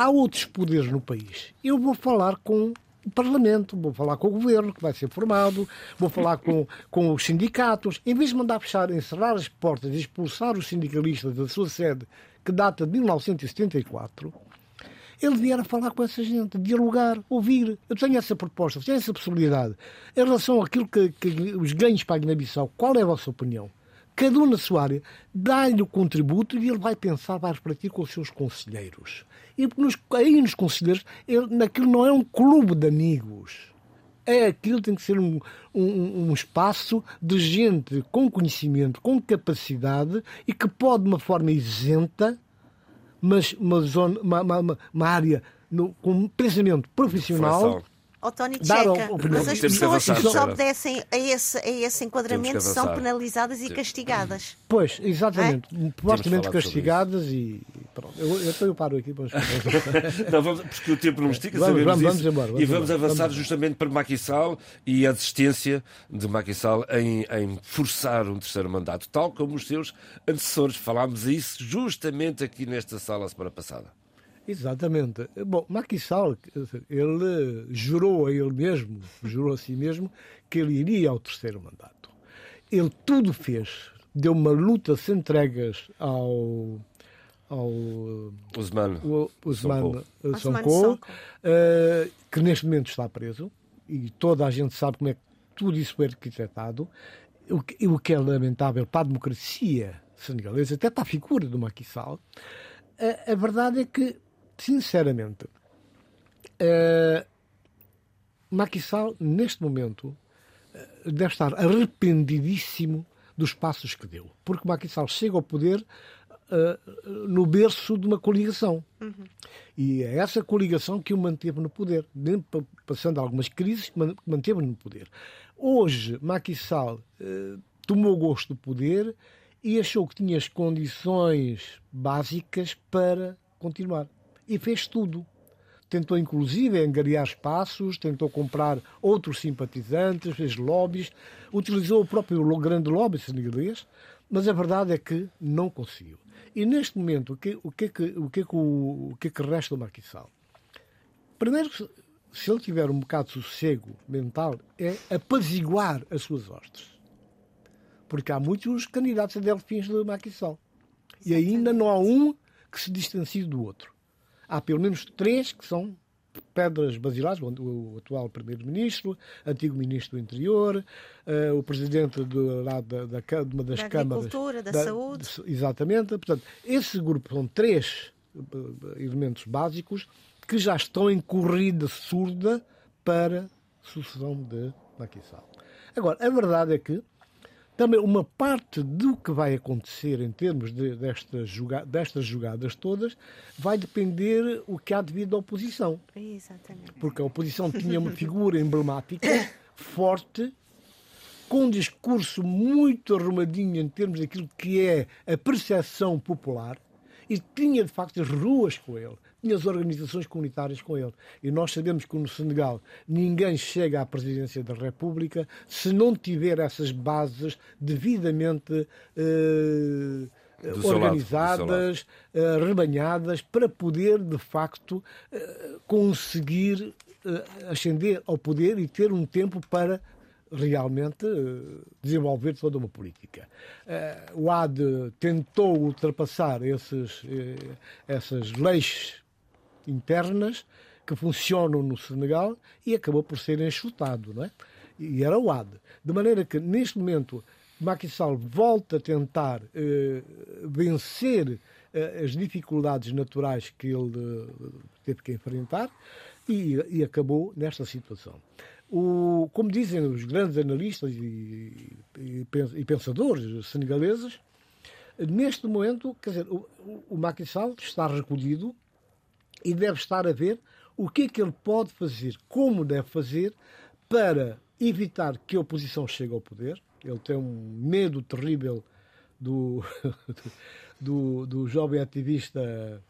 há outros poderes no país. Eu vou falar com o Parlamento, vou falar com o Governo, que vai ser formado, vou falar com, com os sindicatos. Em vez de mandar fechar, encerrar as portas e expulsar os sindicalistas da sua sede, que data de 1974, ele vier a falar com essa gente, dialogar, ouvir. Eu tenho essa proposta, tenho essa possibilidade. Em relação àquilo que, que os ganhos para a Guiné-Bissau, qual é a vossa opinião? Cada um na sua área dá-lhe o contributo e ele vai pensar, vai refletir com os seus conselheiros. E nos, aí nos conselheiros, ele, naquilo não é um clube de amigos. É aquilo tem que ser um, um, um espaço de gente com conhecimento, com capacidade e que pode, de uma forma isenta, mas uma, zona, uma, uma, uma área no, com pensamento profissional. Ó Tony Checa, opinião. mas as pessoas que avançar, só Sara. obedecem a esse, a esse enquadramento são penalizadas e castigadas. Pois, exatamente. Sobre castigadas e pronto. Eu, eu, eu paro aqui para Não, vamos, porque o tempo não estica, Vamos, sabemos vamos, isso. vamos embora, vamos e vamos embora, avançar vamos justamente para Macky Sall e a desistência de Macky Sall em, em forçar um terceiro mandato, tal como os seus antecessores. Falámos isso justamente aqui nesta sala a semana passada. Exatamente. Bom, Macky Sall, ele jurou a ele mesmo, jurou a si mesmo, que ele iria ao terceiro mandato. Ele tudo fez, deu uma luta sem entregas ao, ao Osman. o Usman Sonko. eh, Osman Sonko, Sonko. eh, que neste momento está preso, e toda a gente sabe como é que tudo isso foi arquitetado, o que, o que é lamentável para a democracia senegalesa, até para a figura do Macky Sall. A, a verdade é que, sinceramente, eh, Macky Sall, neste momento, eh, deve estar arrependidíssimo dos passos que deu. Porque Sall chega ao poder eh, no berço de uma coligação. E é essa coligação que o manteve no poder, passando algumas crises, manteve no poder. Hoje, eh, tomou gosto do poder e achou que tinha as condições básicas para continuar. E fez tudo. Tentou, inclusive, angariar espaços, tentou comprar outros simpatizantes, fez lobbies, utilizou o próprio grande lobby senegalês, mas a verdade é que não conseguiu. E neste momento, o que, o que, é o que, é que, o, o que, é que resta do Sall? Primeiro, se- ele tiver um bocado de sossego mental, é apaziguar as suas hostes. Porque há muitos candidatos a delfins de Macky Sall. E ainda não há um que se distancie do outro. Há pelo menos três que são pedras basilares, o, atual primeiro-ministro, antigo ministro do interior, eh, o presidente do, lá da, da, de uma das Da câmaras... agricultura, da saúde. de- exatamente. Portanto, esse grupo são três eh, elementos básicos que já estão em corrida surda para sucessão de Macky Sall. Agora, a verdade é que também uma parte do que vai acontecer em termos de, destas, joga- destas jogadas todas vai depender o que há devido à oposição. Exatamente. Porque a oposição tinha uma figura emblemática, forte, com um discurso muito arrumadinho em termos daquilo que é a percepção popular, e tinha de facto as ruas com ele, tinha as organizações comunitárias com ele. E nós sabemos que no Senegal ninguém chega à presidência da República se não tiver essas bases devidamente eh, seu lado, organizadas, eh, rebanhadas, para poder de facto eh, conseguir eh, ascender ao poder e ter um tempo para realmente desenvolver toda uma política. O AD tentou ultrapassar esses, essas leis internas que funcionam no Senegal e acabou por ser enxutado, não é? E era o AD. De maneira que, neste momento, Macky Sall volta a tentar eh, vencer eh, as dificuldades naturais que ele eh, teve que enfrentar e, e acabou nesta situação. O, como dizem os grandes analistas e, e, e pensadores senegaleses, neste momento, quer dizer, o- o Macky Sall está recolhido e deve estar a ver o que é que ele pode fazer, como deve fazer para evitar que a oposição chegue ao poder. Ele tem um medo terrível do, do, do jovem ativista.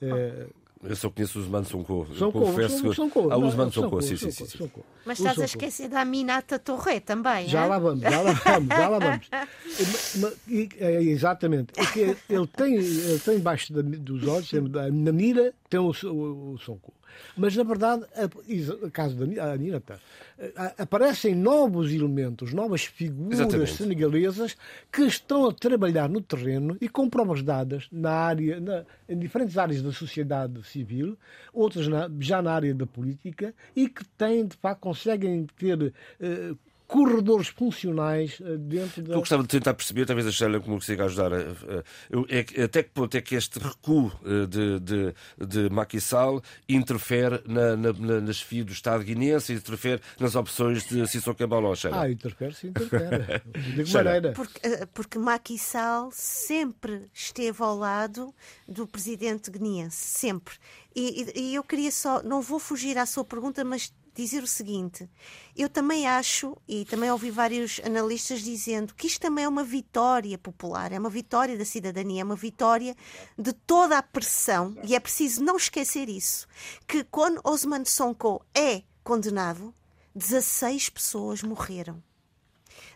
eh, Eu só conheço o Osman Sonko. Confesso que... Ah, o Não, Osman Sonko, sim, sim, sim. Mas estás a esquecer da Aminata Torre também, Já hein? lá vamos, já lá vamos, já lá vamos. É, exatamente. É que ele tem, ele tem embaixo dos olhos, na mira, tem o, o, o Sonko. Mas, na verdade, a, caso da Ni- a Ninata, a- aparecem novos elementos, novas figuras Exatamente. senegalesas que estão a trabalhar no terreno e com provas dadas na área, na- em diferentes áreas da sociedade civil, outras na- já na área da política, e que têm, de facto, conseguem ter eh, corredores funcionais eh, dentro da. Eu gostava de tentar perceber, talvez a Sheila como consiga ajudar. Eu, é, até que ponto é que este recuo eh, de, de, de Macky Sall interfere na, na, na, na chefia do Estado guinense, interfere nas opções de Sissoko Embaló, Sheila? Ah, interfere, sim, interfere. de que maneira? Porque, eh, porque Macky Sall sempre esteve ao lado do presidente guineense, sempre. E, e, e eu queria só, não vou fugir à sua pergunta, mas dizer o seguinte: eu também acho, e também ouvi vários analistas dizendo que isto também é uma vitória popular, é uma vitória da cidadania, é uma vitória de toda a pressão, e é preciso não esquecer isso: que quando Osman Sonko é condenado, 16 pessoas morreram.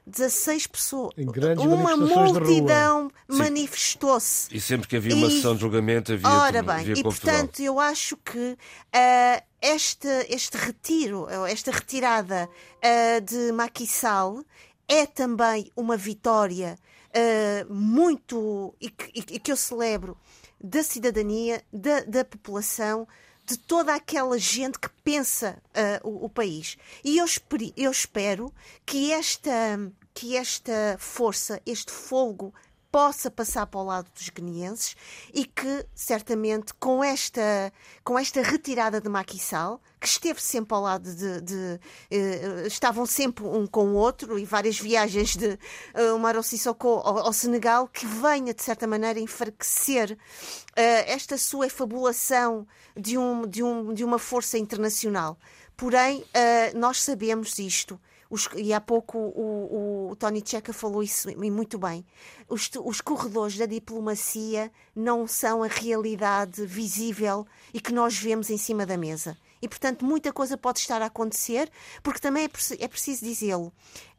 16 pessoas. uma multidão manifestou-se. E sempre que havia uma e, sessão de julgamento havia Ora bem, havia e portanto eu acho que uh, este, este retiro, esta retirada uh, de Maquissal é também uma vitória uh, muito e que, e que eu celebro da cidadania, da, da população, de toda aquela gente que pensa uh, o, o, país. E eu, espero, eu espero que esta, que esta força, este fogo possa passar para o lado dos guineenses e que, certamente, com esta, com esta retirada de Maquissal, que esteve sempre ao lado de. de uh, estavam sempre um com o outro e várias viagens de uh, Maro Sissoko ao, ao, Senegal, que venha, de certa maneira, enfraquecer uh, esta sua efabulação de, um, de, um, de uma força internacional. Porém, uh, nós sabemos isto. Os, e há pouco o, o, o Tony Checa falou isso e muito bem. Os, os, corredores da diplomacia não são a realidade visível e que nós vemos em cima da mesa. E, portanto, muita coisa pode estar a acontecer, porque também é, é preciso dizê-lo.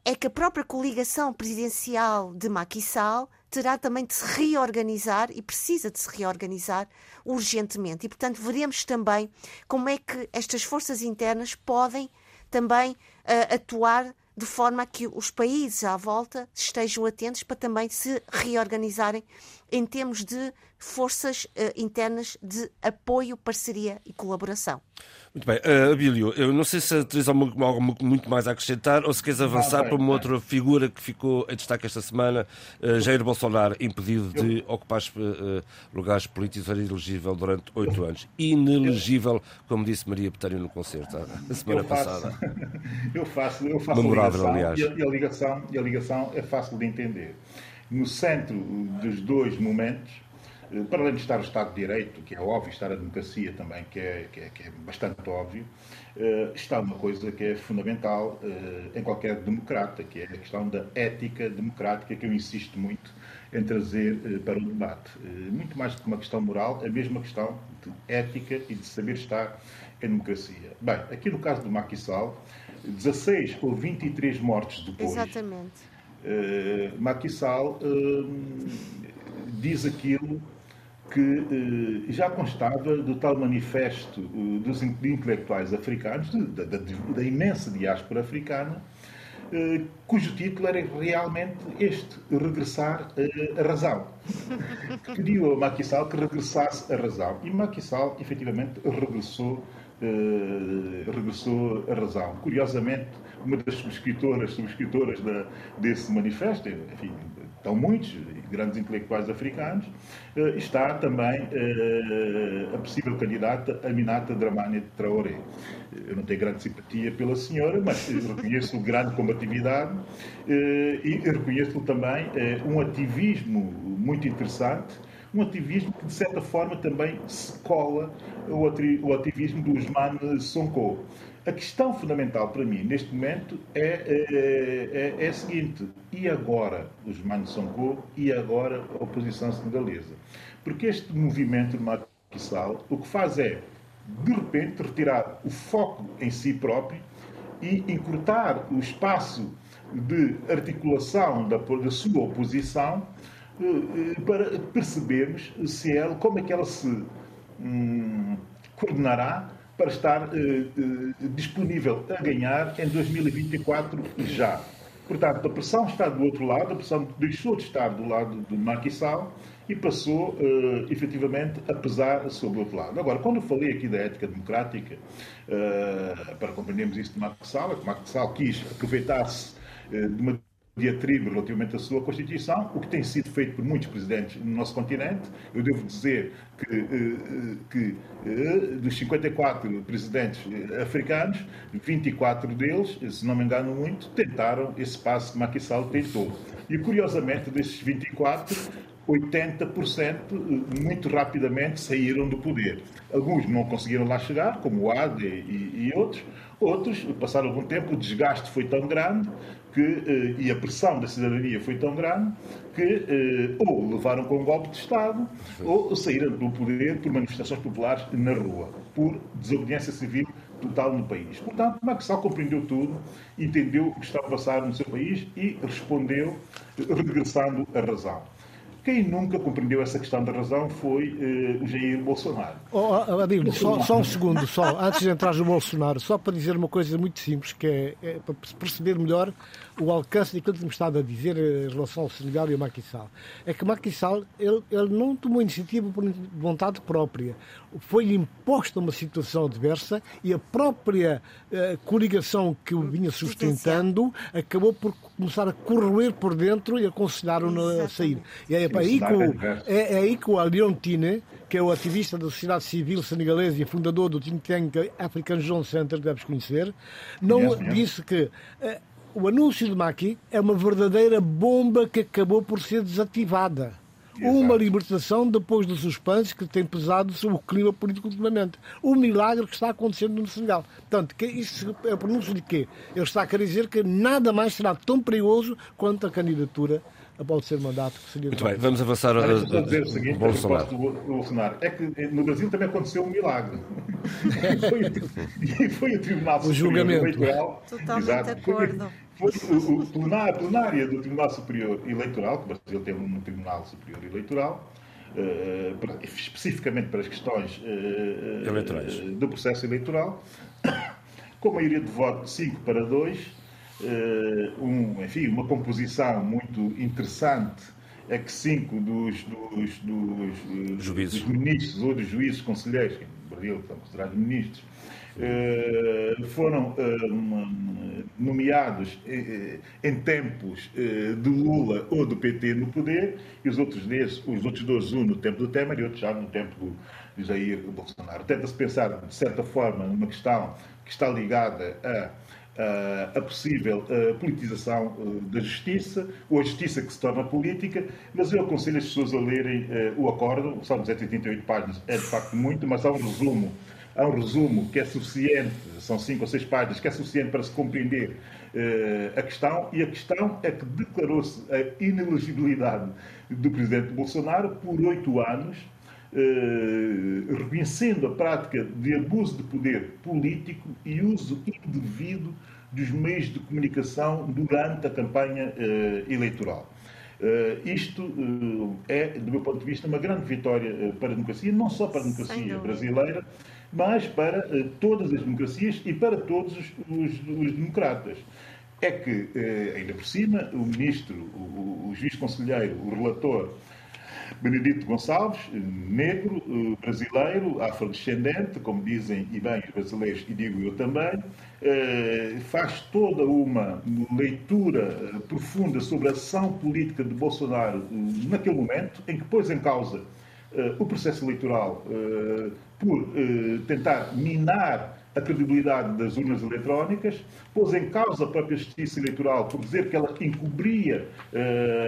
É que a própria coligação presidencial de Macky Sall terá também de se reorganizar e precisa de se reorganizar urgentemente. E, portanto, veremos também como é que estas forças internas podem também uh, atuar de forma a que os países à volta estejam atentos para também se reorganizarem em termos de forças uh, internas de apoio, parceria e colaboração. Muito bem. Uh, Abílio, eu não sei se tens algo, algo, muito mais a acrescentar ou se queres avançar para uma outra figura que ficou em destaque esta semana, uh, Jair Bolsonaro, impedido de ocupar uh, lugares políticos, era inelegível durante oito anos. Inelegível, como disse Maria Petário no concerto a semana eu faço, passada. Eu faço, eu faço Memorável, a ligação, aliás. E a, e a, ligação, e a ligação é fácil de entender. No centro dos dois momentos, eh, para além de estar o Estado de Direito, que é óbvio, estar a democracia também, que é, que é, que é bastante óbvio, uh, está uma coisa que é fundamental uh, em qualquer democrata, que é a questão da ética democrática, que eu insisto muito em trazer para o debate. muito mais do que uma questão moral, a mesma questão de ética e de saber estar em democracia. Bem, aqui no caso do Sall, 16 ou 23 mortes depois. Exatamente. Uh, Macky Sall diz aquilo que eh, já constava do tal manifesto eh, dos intelectuais africanos, da, da, da imensa diáspora africana, cujo título era realmente este, Regressar à Razão. Pediu a Macky Sall que regressasse à razão. E Macky Sall, efetivamente, regressou, regressou à razão. Curiosamente, uma das subscritoras, subscritoras da, desse manifesto, enfim, estão muitos, grandes intelectuais africanos, eh, está também eh, a possível candidata Aminata Dramani Traoré. Eu não tenho grande simpatia pela senhora, mas reconheço grande combatividade eh, e reconheço também um ativismo muito interessante um ativismo que, de certa forma, também se cola o ativismo do Usman Sonko. A questão fundamental para mim, neste momento, é, é, é, a seguinte: e agora os Manos Sonko e agora a oposição senegalesa? Porque este movimento de Sall o que faz é, de repente, retirar o foco em si próprio e encurtar o espaço de articulação da, da sua oposição para percebermos se ela, como é que ela se hum, coordenará para estar eh, eh, disponível a ganhar em 2024 já. Portanto, a pressão está do outro lado, a pressão deixou de estar do lado de Macky Sall e passou, uh, efetivamente, a pesar sobre o outro lado. Agora, quando eu falei aqui da ética democrática, uh, para compreendermos isso de Macky Sall, é que Macky Sall quis aproveitar-se de uma diatribe relativamente à sua Constituição, o que tem sido feito por muitos presidentes no nosso continente. Eu devo dizer que, eh, eh, que eh, dos 54 presidentes africanos, 24 deles, se não me engano muito, tentaram esse passo que Macky Sall tentou. E, curiosamente, desses 24, 80% muito rapidamente saíram do poder. Alguns não conseguiram lá chegar, como o AD e, e outros. Outros, passaram algum tempo, o desgaste foi tão grande que, eh, e a pressão da cidadania foi tão grande que eh, ou levaram com um golpe de Estado ou saíram do poder por manifestações populares na rua, por desobediência civil total no país. Portanto, Maxal compreendeu tudo, entendeu o que estava a passar no seu país e respondeu regressando à razão. Quem nunca compreendeu essa questão da razão foi uh, o Jair Bolsonaro. Oh, oh, só, só, um segundo, só, antes de entrar no Bolsonaro, só para dizer uma coisa muito simples, que é, é para perceber melhor o alcance daquilo que me estava a dizer em relação ao Senegal e ao Macky Sall. É que Macky Sall, ele, ele não tomou iniciativa por vontade própria. Foi-lhe imposta uma situação adversa e a própria uh, coligação que o vinha sustentando acabou por começar a corroer por dentro e aconselharam-no a sair. E é, é, aí que o, é, é aí que o Aliontine, que é o ativista da sociedade civil senegalesa e fundador do think tank African John Center, que deves conhecer, não yes, yes. disse que uh, o anúncio de Maki é uma verdadeira bomba que acabou por ser desativada. Exato. Uma libertação depois do suspense que tem pesado sobre o clima político ultimamente. O milagre que está acontecendo no Senegal. Portanto, que isso é o pronúncio de quê? Ele está a querer dizer que nada mais será tão perigoso quanto a candidatura o ser mandato. Que seria Muito bem, vamos avançar a, a, dizer o seguinte, Bolsonaro. Do Bolsonaro. É que no Brasil também aconteceu um milagre. e, foi, o Tribunal o julgamento. Eleitoral. Totalmente exato, acordo. Foi, foi o, o, a plenária do Tribunal Superior Eleitoral, que o Brasil tem um Tribunal Superior Eleitoral, Uh, especificamente para as questões uh, do processo eleitoral, com maioria de voto de 5 para 2, uh, um, enfim, uma composição muito interessante é que cinco dos, dos, dos, dos ministros ou dos juízes conselheiros, que no Brasil são considerados ministros, uh, foram uh, nomeados em tempos de Lula ou do PT no poder, e os outros, os outros dois, um no tempo do Temer e outro já no tempo do Jair Bolsonaro. Tenta-se pensar, de certa forma, numa questão que está ligada a a possível politização da justiça, ou a justiça que se torna política, mas eu aconselho as pessoas a lerem o acordo, são 288 páginas, é de facto muito, mas há um resumo, há um resumo que é suficiente, são cinco ou seis páginas, que é suficiente para se compreender a questão, e a questão é que declarou-se a inelegibilidade do presidente Bolsonaro por oito anos, reconhecendo a prática de abuso de poder político e uso indevido dos meios de comunicação durante a campanha uh, eleitoral. Uh, isto uh, é, do meu ponto de vista, uma grande vitória para a democracia, não só para a democracia brasileira, mas para todas as democracias e para todos os, os, os democratas. É que, ainda por cima, o ministro, o, o juiz conselheiro, o relator, Benedito Gonçalves, negro, brasileiro, afrodescendente, como dizem e bem os brasileiros, e digo eu também, faz toda uma leitura profunda sobre a ação política de Bolsonaro naquele momento, em que pôs em causa o processo eleitoral por tentar minar a credibilidade das urnas eletrónicas, pôs em causa a própria justiça eleitoral por dizer que ela encobria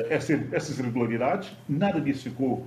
essas irregularidades. Nada disso ficou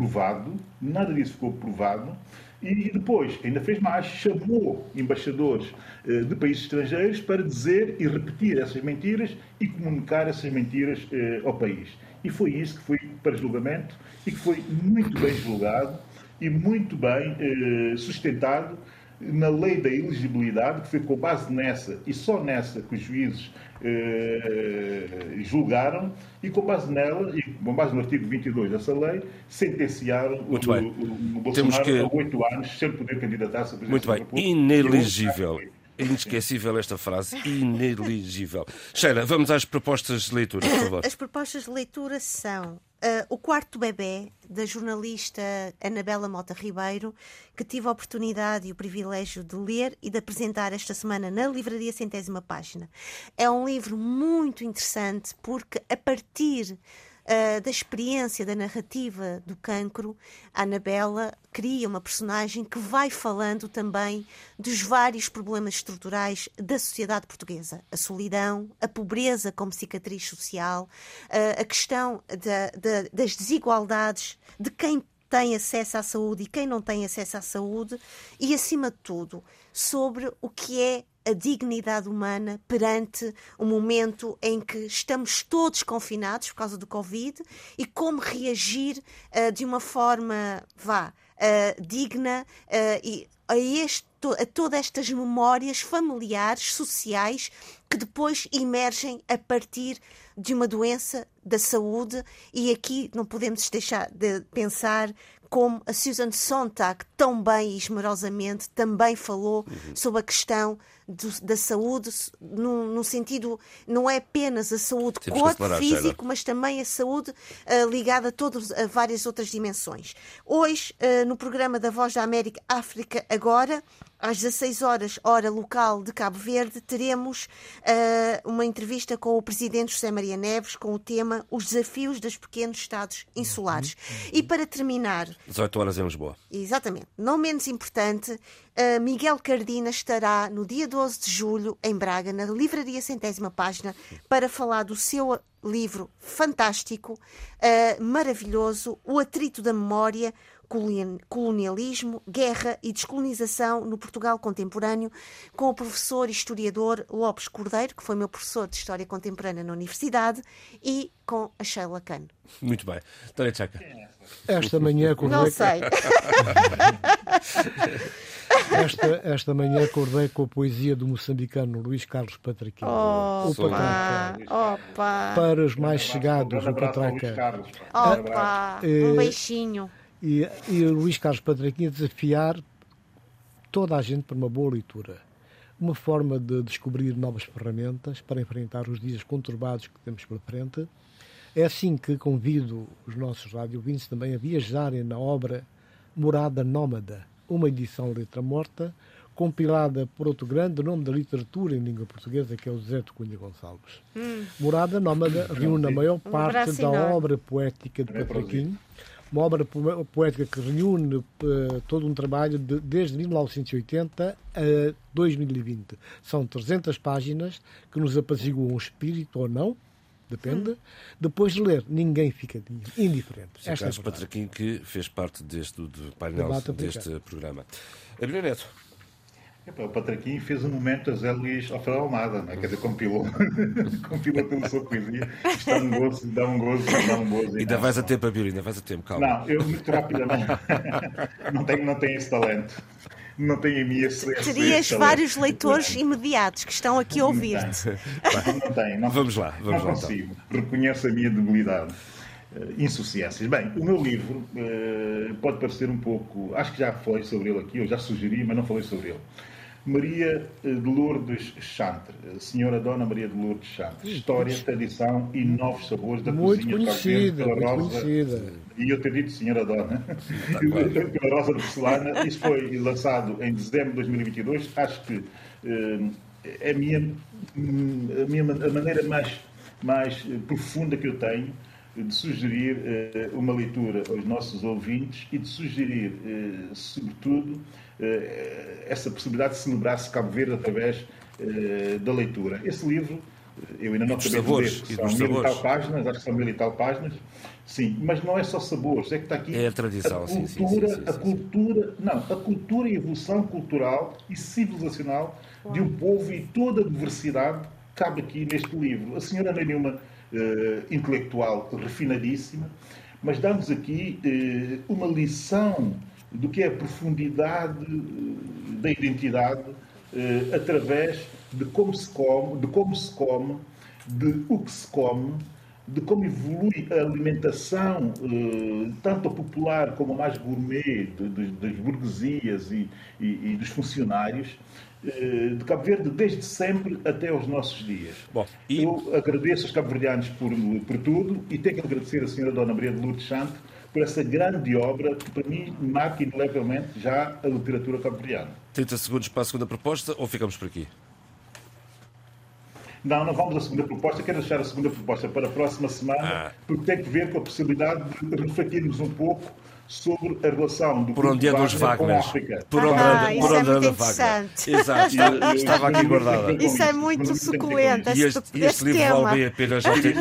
provado, nada disso ficou provado. E depois, ainda fez mais, chamou embaixadores eh, de países estrangeiros para dizer e repetir essas mentiras e comunicar essas mentiras eh, ao país. E foi isso que foi para julgamento e que foi muito bem julgado e muito bem eh, sustentado na lei da elegibilidade, que foi com base nessa e só nessa que os juízes eh, julgaram e com base nela, e com base no artigo 22 dessa lei, sentenciaram Muito o, bem. o, o Bolsonaro que... a oito anos sem poder candidatar-se a presidente Muito bem, inelegível. Inesquecível esta frase, ineligível. Sheila, vamos às propostas de leitura, por favor. As propostas de leitura são uh, O Quarto Bebê, da jornalista Anabela Mota Ribeiro, que tive a oportunidade e o privilégio de ler e de apresentar esta semana na Livraria Centésima Página. É um livro muito interessante porque, a partir uh, da experiência da narrativa do cancro, a Anabela cria uma personagem que vai falando também dos vários problemas estruturais da sociedade portuguesa. A solidão, a pobreza como cicatriz social, uh, a questão da, da, das desigualdades, de quem tem acesso à saúde e quem não tem acesso à saúde, e, acima de tudo, sobre o que é a dignidade humana perante o momento em que estamos todos confinados por causa do Covid e como reagir uh, de uma forma, vá, uh, digna uh, e a, este, a todas estas memórias familiares, sociais, que depois emergem a partir de uma doença da saúde. E aqui não podemos deixar de pensar como a Susan Sontag tão bem e esmerosamente também falou uhum. sobre a questão do, da saúde no, no, sentido não é apenas a saúde Temos corpo físico, mas também a saúde uh, ligada a, todos, a várias outras dimensões. Hoje, uh, no programa da Voz da América África Agora, às 16 horas, hora local de Cabo Verde, teremos uh, uma entrevista com o presidente José Maria Neves com o tema Os desafios dos pequenos Estados insulares. Uhum. E para terminar. 18 horas em Lisboa. Exatamente. Não menos importante, uh, Miguel Cardina estará no dia 12 de julho em Braga, na Livraria Centésima Página, para falar do seu livro fantástico, uh, maravilhoso, O Atrito da Memória colonialismo, guerra e descolonização no Portugal contemporâneo, com o professor e historiador Lopes Cordeiro, que foi meu professor de História Contemporânea na Universidade, e com a Sheila Khan. Muito bem. Tânia Tchaca. Esta manhã acordei... Não sei. esta, esta manhã acordei com a poesia do moçambicano Luís Carlos Patraquim. Oh, o Patraca. Opa. Para os mais chegados, o Patraca. Opa, um beijinho e, e o Luís Carlos Patraquinha desafiar toda a gente para uma boa leitura. Uma forma de descobrir novas ferramentas para enfrentar os dias conturbados que temos pela frente. É assim que convido os nossos radiovintes também a viajarem na obra Morada Nómada, uma edição letra morta, compilada por outro grande nome da literatura em língua portuguesa, que é o Zé de Cunha Gonçalves. Hum. Morada Nómada reúne a maior parte da obra poética de Patraquim, uma obra poética que reúne uh, todo um trabalho de, desde 1980 a 2020. São 300 páginas que nos apaziguam o espírito ou não, depende. Hum. Depois de ler, ninguém fica indiferente. Sim, Esta é Patraquim que fez parte deste do painel deste programa. Abelha Neto. O Patraquim fez um momento a Zé Luís Alfredo Almada, não é? quer dizer, compilou, compilou toda a sua poesia. Está um gozo, dá um gozo, dá um gozo. Ainda vais a tempo, Abílio, ainda vais a tempo, calma. Não, eu muito rapidamente. não, tenho, não tenho esse talento. Não tenho em mim esse, esse Terias vários leitores imediatos que estão aqui a ouvir-te. Não, não tenho. Não, vamos lá, vamos não lá. Não consigo. Então. Reconheço a minha debilidade. Uh, insuficiências. Bem, o meu livro uh, pode parecer um pouco. Acho que já falei sobre ele aqui, eu já sugeri, mas não falei sobre ele. Maria de Lourdes Chantre, Senhora Dona Maria de Lourdes Chantre, História, Tradição e Novos Sabores da muito Cozinha conhecida, pela muito Rosa. Conhecida. E eu ter dito Senhora Dona, pela Rosa de Porcelana. Isso foi lançado em dezembro de 2022. Acho que eh, é a minha, a minha a maneira mais, mais profunda que eu tenho de sugerir eh, uma leitura aos nossos ouvintes e de sugerir, eh, sobretudo, eh, essa possibilidade de celebrar-se Cabo Verde através eh, da leitura. Esse livro, eu ainda não acabei de ler, são mil e tal páginas, acho que são mil e tal páginas, sim, mas não é só sabores, é que está aqui é a tradição, a cultura, sim, sim, sim, a cultura, não, a cultura e a evolução cultural e civilizacional de um povo e toda a diversidade cabe aqui neste livro. A senhora não é nenhuma uh, intelectual refinadíssima, mas dá-nos aqui uh, uma lição do que é a profundidade eh, da identidade eh, através de como se come, de como se come, de o que se come, de como evolui a alimentação, eh, tanto a popular como a mais gourmet, de, de, das burguesias e, e, e dos funcionários, eh, de Cabo Verde desde sempre até aos nossos dias. Bom, e... Eu agradeço aos cabo-verdianos por, por tudo e tenho que agradecer a senhora Dona Maria de Lourdes Santo por essa grande obra que, para mim, marca inelevelmente já a literatura cabo-verdiana. 30 segundos para a segunda proposta ou ficamos por aqui? Não, não vamos à segunda proposta. Quero deixar a segunda proposta para a próxima semana, ah. porque tem que ver com a possibilidade de refletirmos um pouco sobre a relação do por onde andam os Wagner por onde ah, anda, por onde anda Wagner? exato estava aqui guardada isso é muito suculento e este, este, este livro tema. vale bem a pena já, tem,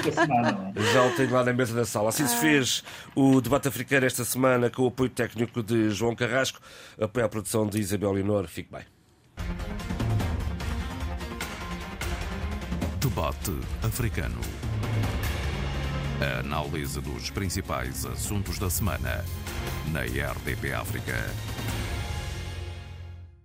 já o tenho lá na mesa da sala. Assim se ah. fez o debate africano esta semana com o apoio técnico de João Carrasco. Apoio à produção de Isabel Linor fique bem. Debate africano. A análise dos principais assuntos da semana na RDP África.